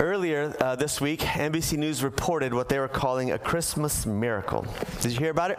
Earlier uh, this week, NBC News reported what they were calling a Christmas miracle. Did you hear about it?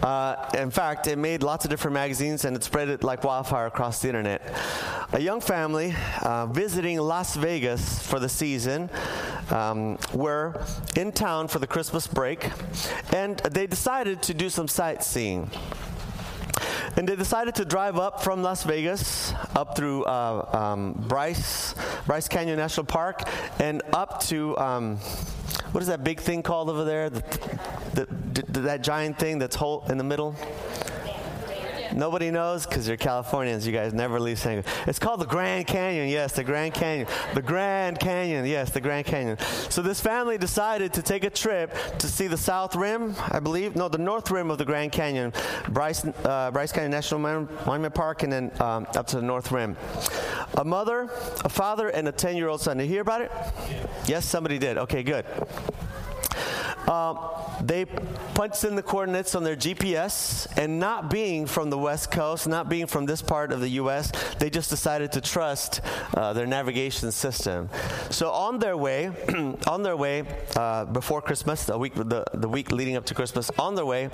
Uh, in fact, it made lots of different magazines and it spread it like wildfire across the internet. A young family uh, visiting Las Vegas for the season um, were in town for the Christmas break and they decided to do some sightseeing. And they decided to drive up from Las Vegas up through uh, um, Bryce, Bryce Canyon National Park and up to. Um, what is that big thing called over there? The, the, the, that giant thing that's whole in the middle? Nobody knows because you're Californians. You guys never leave San Diego. It's called the Grand Canyon. Yes, the Grand Canyon. The Grand Canyon. Yes, the Grand Canyon. So this family decided to take a trip to see the South Rim, I believe. No, the North Rim of the Grand Canyon, Bryce, uh, Bryce Canyon National Monument Park, and then um, up to the North Rim. A mother, a father, and a 10-year-old son. Did you hear about it? Yes, somebody did. Okay, good. Um, they punched in the coordinates on their GPS, and not being from the West Coast, not being from this part of the U.S., they just decided to trust uh, their navigation system. So on their way, on their way uh, before Christmas, the week the, the week leading up to Christmas, on their way.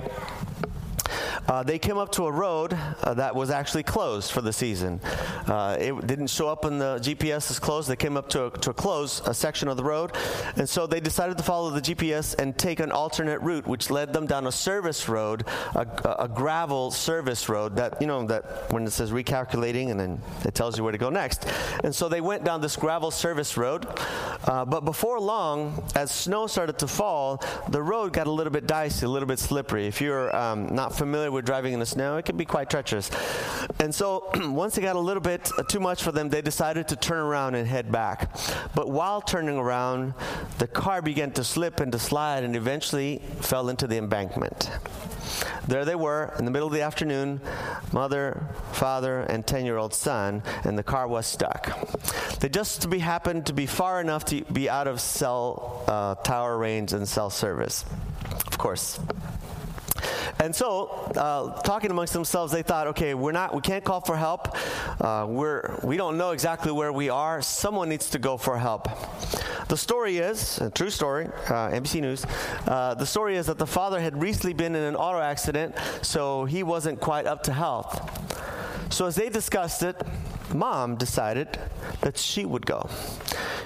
Uh, they came up to a road uh, that was actually closed for the season. Uh, it didn't show up in the GPS as closed. They came up to a, to a close a section of the road, and so they decided to follow the GPS and take an alternate route, which led them down a service road, a, a gravel service road that you know that when it says recalculating and then it tells you where to go next. And so they went down this gravel service road, uh, but before long, as snow started to fall, the road got a little bit dicey, a little bit slippery. If you're um, not familiar with driving in the snow, it can be quite treacherous. And so once it got a little bit too much for them, they decided to turn around and head back. But while turning around, the car began to slip and to slide and eventually fell into the embankment. There they were in the middle of the afternoon, mother, father, and 10 year old son, and the car was stuck. They just happened to be far enough to be out of cell uh, tower range and cell service. Of course, and so, uh, talking amongst themselves, they thought, okay, we're not, we can't call for help. Uh, we're, we don't know exactly where we are. Someone needs to go for help. The story is, a true story, uh, NBC News. Uh, the story is that the father had recently been in an auto accident, so he wasn't quite up to health. So as they discussed it, mom decided that she would go.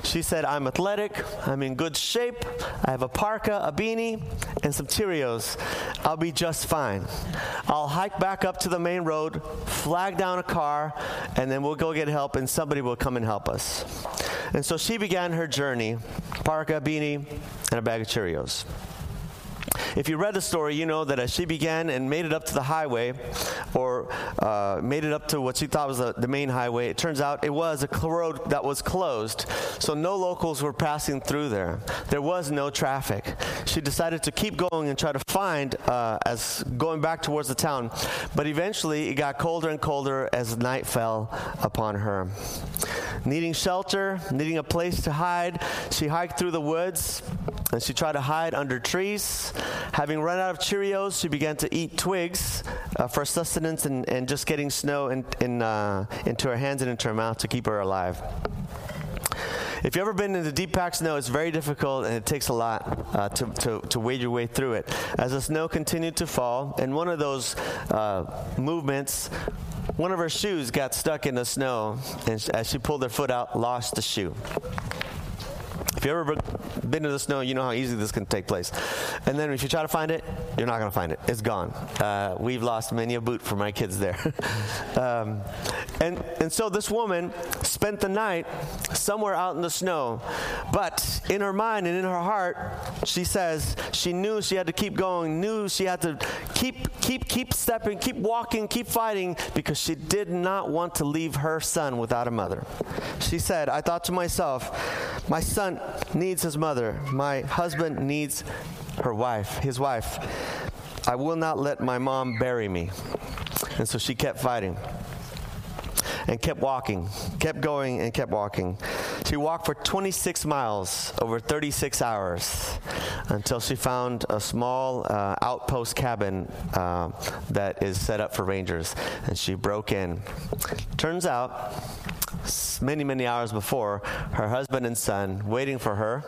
She said, I'm athletic, I'm in good shape, I have a parka, a beanie, and some Cheerios. I'll be just fine. I'll hike back up to the main road, flag down a car, and then we'll go get help, and somebody will come and help us. And so she began her journey parka, beanie, and a bag of Cheerios. If you read the story, you know that as she began and made it up to the highway, or uh, made it up to what she thought was the, the main highway, it turns out it was a road that was closed. So no locals were passing through there. There was no traffic. She decided to keep going and try to find uh, as going back towards the town. But eventually it got colder and colder as night fell upon her. Needing shelter, needing a place to hide, she hiked through the woods and she tried to hide under trees. Having run out of Cheerios, she began to eat twigs uh, for sustenance and, and just getting snow in, in, uh, into her hands and into her mouth to keep her alive. If you've ever been in the deep packed snow, it's very difficult and it takes a lot uh, to, to, to, wade your way through it. As the snow continued to fall, and one of those uh, movements, one of her shoes got stuck in the snow, and as she pulled her foot out, lost the shoe. If you've ever been in the snow, you know how easy this can take place. And then if you try to find it, you're not going to find it. It's gone. Uh, we've lost many a boot for my kids there. um, and, and so this woman spent the night somewhere out in the snow. But in her mind and in her heart, she says she knew she had to keep going, knew she had to keep, keep, keep stepping, keep walking, keep fighting because she did not want to leave her son without a mother. She said, I thought to myself, my son needs his mother. My husband needs her wife, his wife. I will not let my mom bury me. And so she kept fighting and kept walking, kept going and kept walking. She walked for 26 miles over 36 hours until she found a small uh, outpost cabin uh, that is set up for rangers, and she broke in. Turns out, many, many hours before, her husband and son, waiting for her,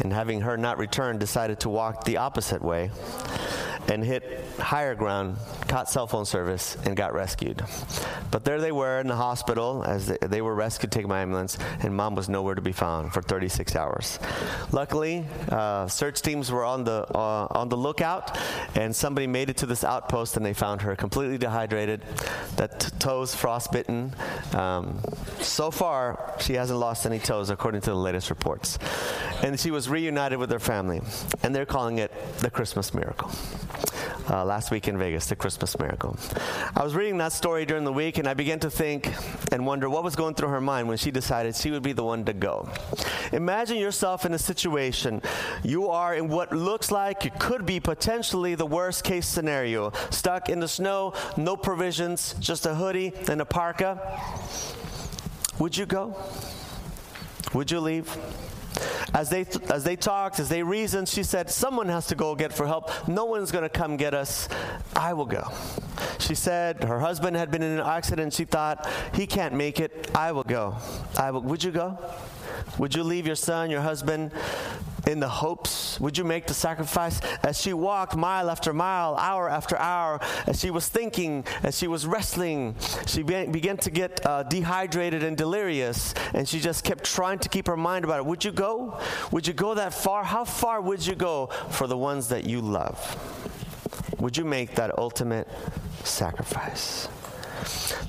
and having her not return, decided to walk the opposite way and hit higher ground, caught cell phone service, and got rescued. But there they were in the hospital as they, were rescued, taken by ambulance, and mom was nowhere to be found for 36 hours. Luckily, uh, search teams were on the uh, on the lookout, and somebody made it to this outpost, and they found her completely dehydrated, that toes frostbitten. Um, so far, she hasn't lost any toes, according to the latest reports, and she was reunited with her family, and they're calling it the Christmas miracle uh, last week in Vegas, the Christmas miracle. I was reading that story during the week and I began to think and wonder what was going through her mind when she decided she would be the one to go. Imagine yourself in a situation. You are in what looks like it could be potentially the worst case scenario stuck in the snow, no provisions, just a hoodie and a parka. Would you go? Would you leave? As they, as they talked, as they reasoned, she said, Someone has to go get for help. No one's going to come get us. I will go. She said her husband had been in an accident. She thought, He can't make it. I will go. I will. Would you go? Would you leave your son, your husband, in the hopes? Would you make the sacrifice? As she walked mile after mile, hour after hour, as she was thinking, as she was wrestling, she began to get uh, dehydrated and delirious, and she just kept trying to keep her mind about it. Would you go? Would you go that far? How far would you go for the ones that you love? Would you make that ultimate sacrifice?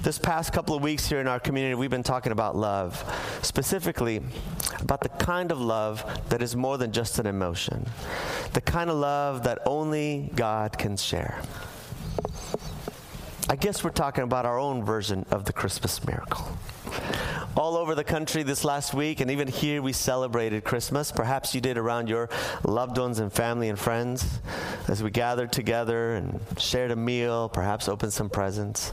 This past couple of weeks here in our community, we've been talking about love, specifically about the kind of love that is more than just an emotion, the kind of love that only God can share. I guess we're talking about our own version of the Christmas miracle. All over the country this last week, and even here, we celebrated Christmas. Perhaps you did around your loved ones and family and friends as we gathered together and shared a meal, perhaps opened some presents.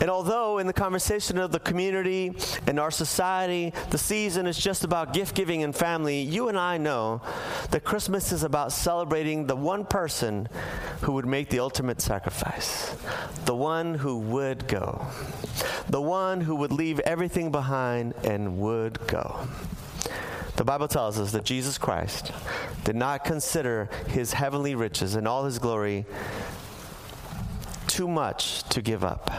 And although in the conversation of the community and our society, the season is just about gift giving and family, you and I know that Christmas is about celebrating the one person who would make the ultimate sacrifice, the one who would go, the one who would leave everything behind and would go. The Bible tells us that Jesus Christ did not consider his heavenly riches and all his glory too much to give up.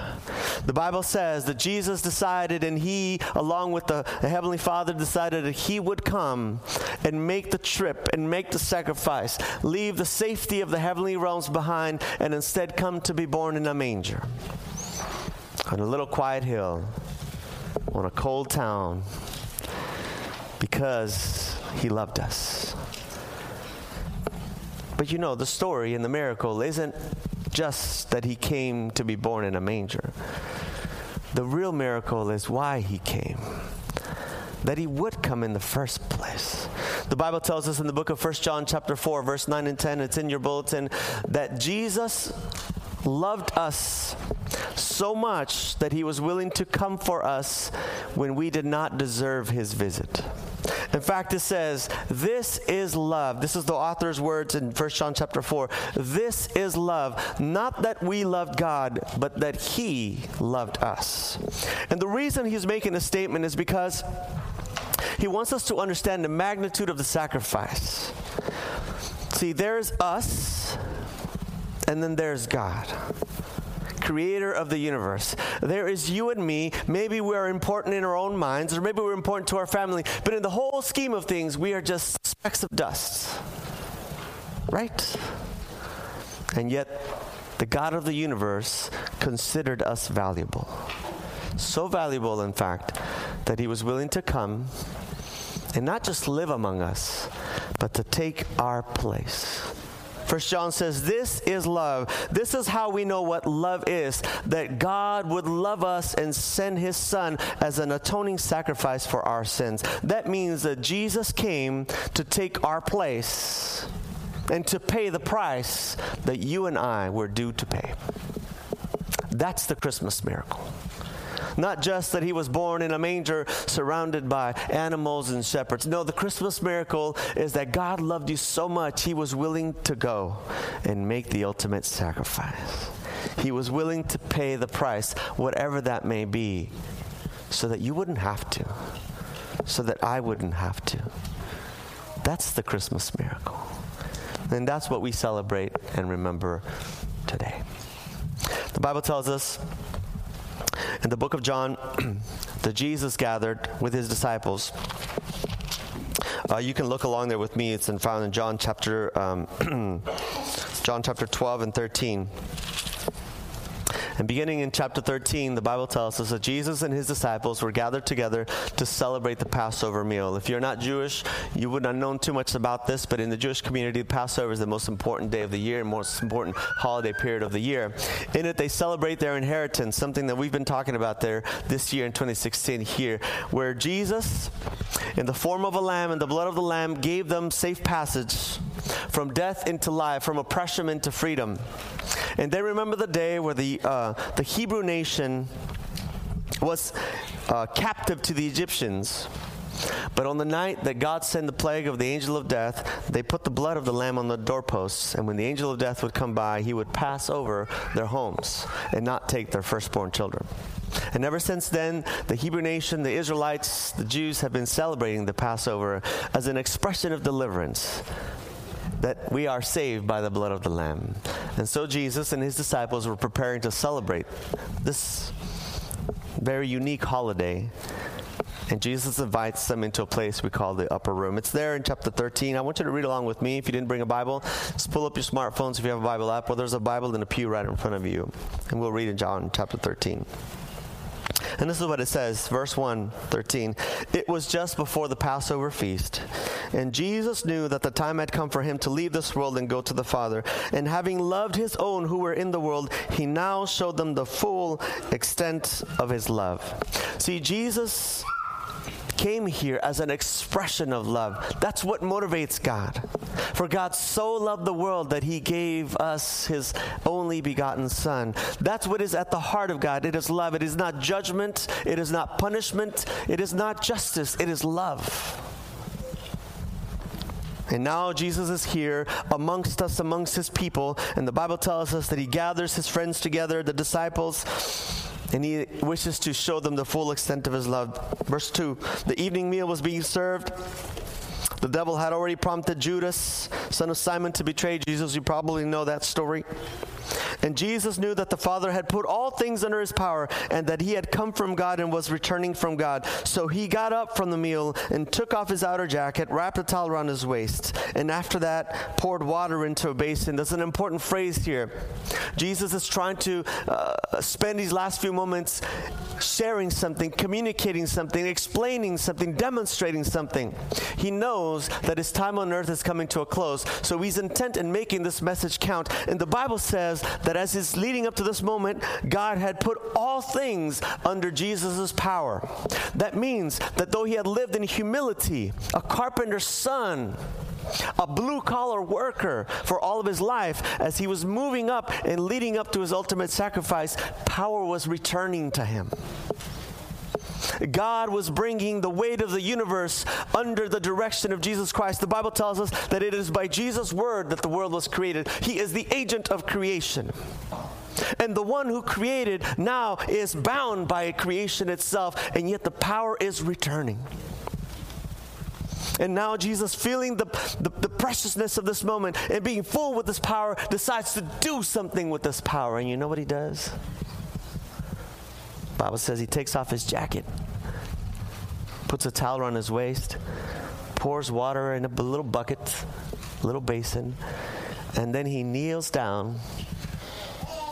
The Bible says that Jesus decided, and he, along with the, Heavenly Father, decided that he would come and make the trip and make the sacrifice, leave the safety of the heavenly realms behind, and instead come to be born in a manger on a little quiet hill, on a cold town, because he loved us. But you know, the story and the miracle isn't just that he came to be born in a manger. The real miracle is why he came. That he would come in the first place. The Bible tells us in the book of 1 John chapter 4 verse 9 and 10 it's in your bulletin that Jesus loved us so much that he was willing to come for us when we did not deserve his visit. In fact, it says, This is love. This is the author's words in 1 John chapter 4. This is love. Not that we loved God, but that He loved us. And the reason he's making this statement is because he wants us to understand the magnitude of the sacrifice. See, there's us, and then there's God creator of the universe. There is you and me. Maybe we're important in our own minds, or maybe we're important to our family, but in the whole scheme of things, we are just specks of dust. Right? And yet, the God of the universe considered us valuable. So valuable, in fact, that he was willing to come and not just live among us, but to take our place. First John says, This is love. This is how we know what love is that God would love us and send his son as an atoning sacrifice for our sins. That means that Jesus came to take our place and to pay the price that you and I were due to pay. That's the Christmas miracle. Not just that he was born in a manger surrounded by animals and shepherds. No, the Christmas miracle is that God loved you so much, he was willing to go and make the ultimate sacrifice. He was willing to pay the price, whatever that may be, so that you wouldn't have to, so that I wouldn't have to. That's the Christmas miracle. And that's what we celebrate and remember today. The Bible tells us in the book of John that Jesus gathered with his disciples. Uh, you can look along there with me. It's in, found in John chapter um, John chapter 12 and 13. And beginning in chapter 13, the Bible tells us that Jesus and his disciples were gathered together to celebrate the Passover meal. If you're not Jewish, you would not know too much about this, but in the Jewish community, Passover is the most important day of the year, most important holiday period of the year. In it, they celebrate their inheritance, something that we've been talking about there this year in 2016 here, where Jesus, in the form of a lamb and the blood of the lamb, gave them safe passage from death into life, from oppression into freedom. And they remember the day where the, uh, the Hebrew nation was uh, captive to the Egyptians. But on the night that God sent the plague of the angel of death, they put the blood of the lamb on the doorposts. And when the angel of death would come by, he would pass over their homes and not take their firstborn children. And ever since then, the Hebrew nation, the Israelites, the Jews have been celebrating the Passover as an expression of deliverance that we are saved by the blood of the Lamb. And so Jesus and his disciples were preparing to celebrate this very unique holiday. And Jesus invites them into a place we call the upper room. It's there in chapter 13. I want you to read along with me. If you didn't bring a Bible, just pull up your smartphones if you have a Bible app. Well, there's a Bible in a pew right in front of you. And we'll read in John chapter 13. And this is what it says, verse 1, 13. It was just before the Passover feast, and Jesus knew that the time had come for him to leave this world and go to the Father. And having loved his own who were in the world, he now showed them the full extent of his love. See, Jesus came here as an expression of love. That's what motivates God. For God so loved the world that he gave us his only begotten Son. That's what is at the heart of God. It is love. It is not judgment. It is not punishment. It is not justice. It is love. And now Jesus is here amongst us, amongst his people. And the Bible tells us that he gathers his friends together, the disciples and he wishes to show them the full extent of his love. Verse 2 The evening meal was being served. The devil had already prompted Judas, son of Simon, to betray Jesus. You probably know that story. And Jesus knew that the Father had put all things under his power and that he had come from God and was returning from God. So he got up from the meal and took off his outer jacket, wrapped a towel around his waist, and after that poured water into a basin. There's an important phrase here. Jesus is trying to uh, spend these last few moments sharing something, communicating something, explaining something, demonstrating something. He knows that his time on earth is coming to a close, so he's intent in making this message count. And the Bible says that as is leading up to this moment, God had put all things under Jesus' power. That means that though he had lived in humility, a carpenter's son, a blue collar worker for all of his life, as he was moving up and leading up to his ultimate sacrifice, power was returning to him. God was bringing the weight of the universe under the direction of Jesus Christ. The Bible tells us that it is by Jesus' word that the world was created. He is the agent of creation. And the one who created now is bound by creation itself, and yet the power is returning. And now Jesus, feeling the, the, the, preciousness of this moment and being full with this power, decides to do something with this power. And you know what he does? Bible says he takes off his jacket, puts a towel around his waist, pours water in a little bucket, little basin, and then he kneels down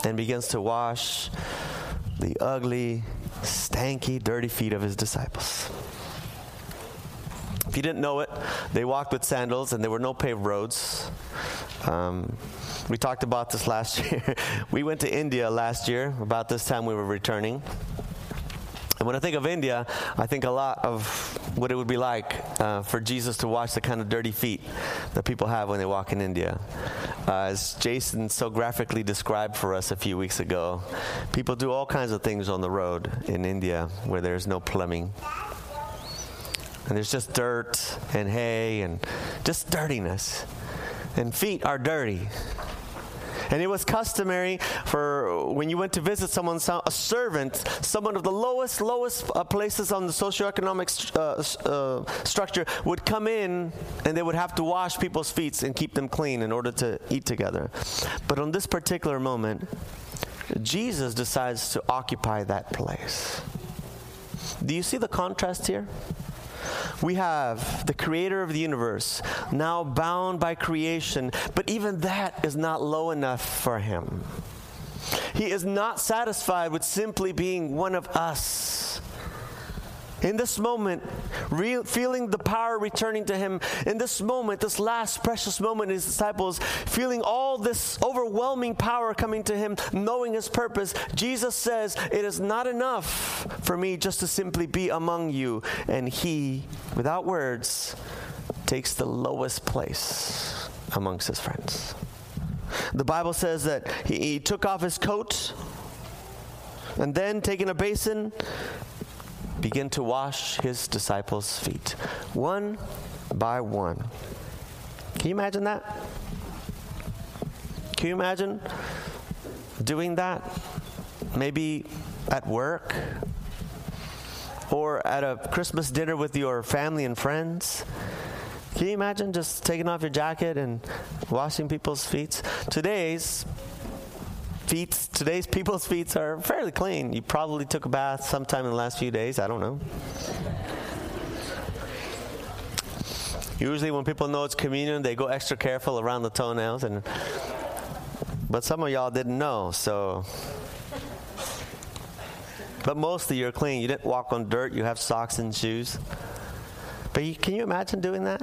and begins to wash the ugly, stanky, dirty feet of his disciples. If you didn't know it, they walked with sandals and there were no paved roads. Um, we talked about this last year. we went to India last year, about this time we were returning. And when I think of India, I think a lot of what it would be like uh, for Jesus to wash the kind of dirty feet that people have when they walk in India. uh, as Jason so graphically described for us a few weeks ago, people do all kinds of things on the road in India where there's no plumbing. And there's just dirt and hay and just dirtiness. And feet are dirty. And it was customary for when you went to visit someone, a servant, someone of the lowest, lowest uh, places on the socioeconomic st- uh, uh, structure would come in and they would have to wash people's feet and keep them clean in order to eat together. But on this particular moment, Jesus decides to occupy that place. Do you see the contrast here? We have the creator of the universe now bound by creation, but even that is not low enough for him. He is not satisfied with simply being one of us in this moment, real, feeling the power returning to him, in this moment, this last precious moment, his disciples feeling all this overwhelming power coming to him, knowing his purpose, Jesus says, It is not enough for me just to simply be among you. And he, without words, takes the lowest place amongst his friends. The Bible says that he, he took off his coat and then, taking a basin, begin to wash his disciples' feet, one by one. Can you imagine that? Can you imagine doing that? Maybe at work or at a Christmas dinner with your family and friends. Can you imagine just taking off your jacket and washing people's feet? Today's feet, today's people's feet are fairly clean. You probably took a bath sometime in the last few days. I don't know. Usually, when people know it's communion, they go extra careful around the toenails, and but some of y'all didn't know, so. But mostly you're clean. You didn't walk on dirt. You have socks and shoes. But you, can you imagine doing that?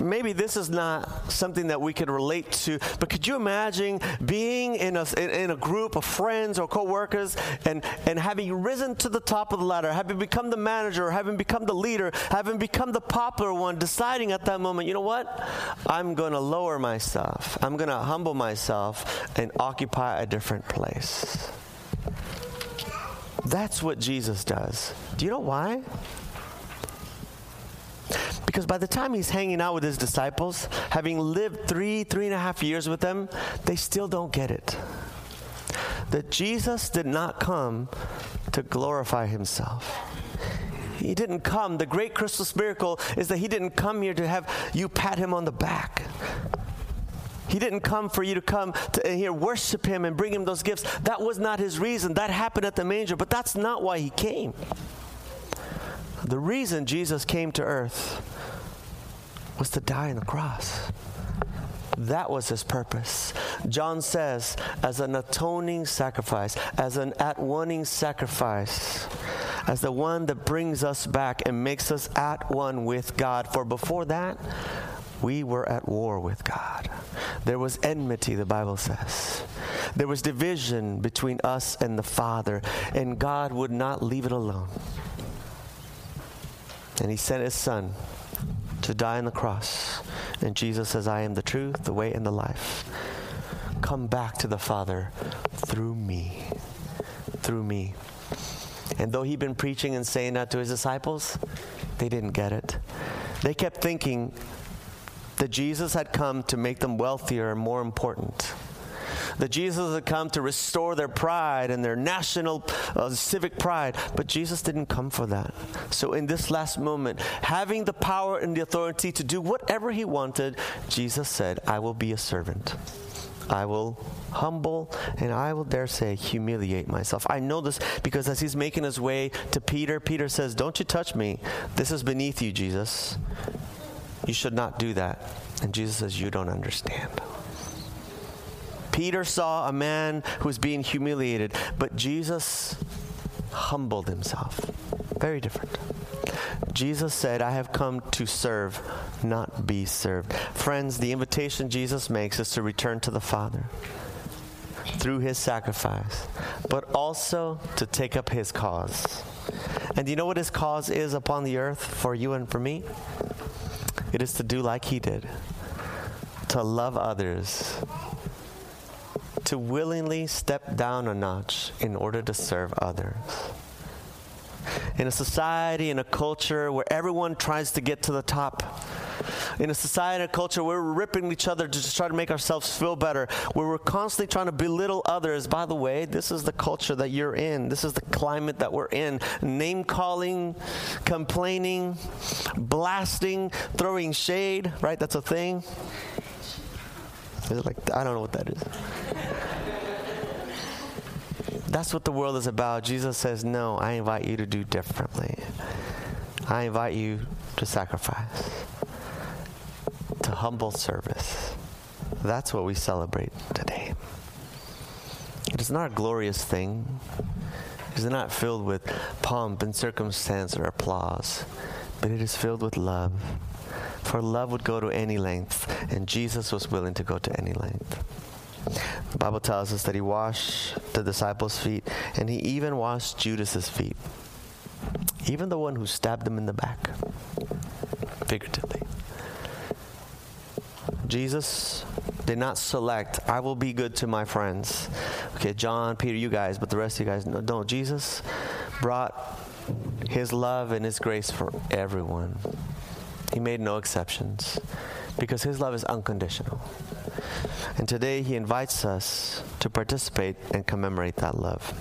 Maybe this is not something that we could relate to, but could you imagine being in a, in a group of friends or coworkers and, and having risen to the top of the ladder, having become the manager, having become the leader, having become the popular one, deciding at that moment, you know what? I'm going to lower myself. I'm going to humble myself and occupy a different place. That's what Jesus does. Do you know why? Because by the time he's hanging out with his disciples, having lived three, three and a half years with them, they still don't get it. That Jesus did not come to glorify himself. He didn't come. The great Christmas miracle is that he didn't come here to have you pat him on the back. He didn't come for you to come to uh, here worship him and bring him those gifts. That was not his reason. That happened at the manger, but that's not why he came. The reason Jesus came to earth was to die on the cross. That was his purpose. John says, as an atoning sacrifice, as an at one sacrifice, as the one that brings us back and makes us at one with God. For before that, we were at war with God. There was enmity, the Bible says. There was division between us and the Father, and God would not leave it alone. And He sent His Son to die on the cross. And Jesus says, I am the truth, the way, and the life. Come back to the Father through me. Through me. And though he'd been preaching and saying that to his disciples, they didn't get it. They kept thinking that Jesus had come to make them wealthier and more important that Jesus had come to restore their pride and their national uh, civic pride. But Jesus didn't come for that. So, in this last moment, having the power and the authority to do whatever he wanted, Jesus said, I will be a servant. I will humble and I will dare say humiliate myself. I know this because as he's making his way to Peter, Peter says, Don't you touch me. This is beneath you, Jesus. You should not do that. And Jesus says, You don't understand. Peter saw a man who was being humiliated, but Jesus humbled himself. Very different. Jesus said, I have come to serve, not be served. Friends, the invitation Jesus makes is to return to the Father through his sacrifice, but also to take up his cause. And do you know what his cause is upon the earth for you and for me? It is to do like he did to love others, to willingly step down a notch in order to serve others. In a society, in a culture where everyone tries to get to the top, in a society and a culture where we're ripping each other to try to make ourselves feel better, where we're constantly trying to belittle others. By the way, this is the culture that you're in. This is the climate that we're in. Name calling, complaining, blasting, throwing shade, right? That's a thing. Is it like I don't know what that is. That's what the world is about. Jesus says, No, I invite you to do differently. I invite you to sacrifice to humble service. That's what we celebrate today. It is not a glorious thing. It is not filled with pomp and circumstance or applause, but it is filled with love. For love would go to any length, and Jesus was willing to go to any length. The Bible tells us that he washed the disciples' feet, and he even washed Judas's feet, even the one who stabbed him in the back, figuratively. Jesus did not select, I will be good to my friends. Okay, John, Peter, you guys, but the rest of you guys, no, don't. Jesus brought his love and his grace for everyone. He made no exceptions because his love is unconditional. And today he invites us to participate and commemorate that love.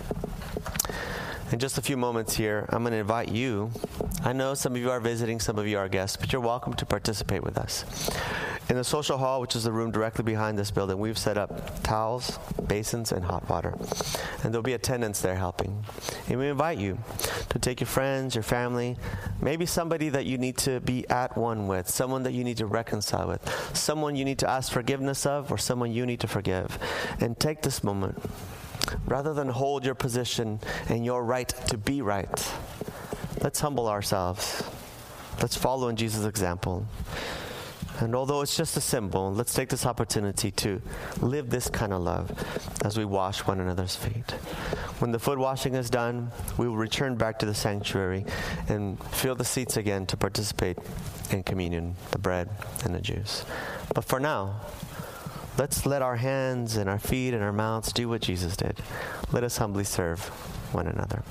In just a few moments here, I'm going to invite you. I know some of you are visiting, some of you are guests, but you're welcome to participate with us. In the social hall, which is the room directly behind this building, we've set up towels, basins, and hot water. And there'll be attendants there helping. And we invite you to take your friends, your family, maybe somebody that you need to be at one with, someone that you need to reconcile with, someone you need to ask forgiveness of, or someone you need to forgive. And take this moment. Rather than hold your position and your right to be right, let's humble ourselves. Let's follow in Jesus' example. And although it's just a symbol, let's take this opportunity to live this kind of love as we wash one another's feet. When the foot washing is done, we will return back to the sanctuary and fill the seats again to participate in communion, the bread and the juice. But for now, let's let our hands and our feet and our mouths do what Jesus did. Let us humbly serve one another.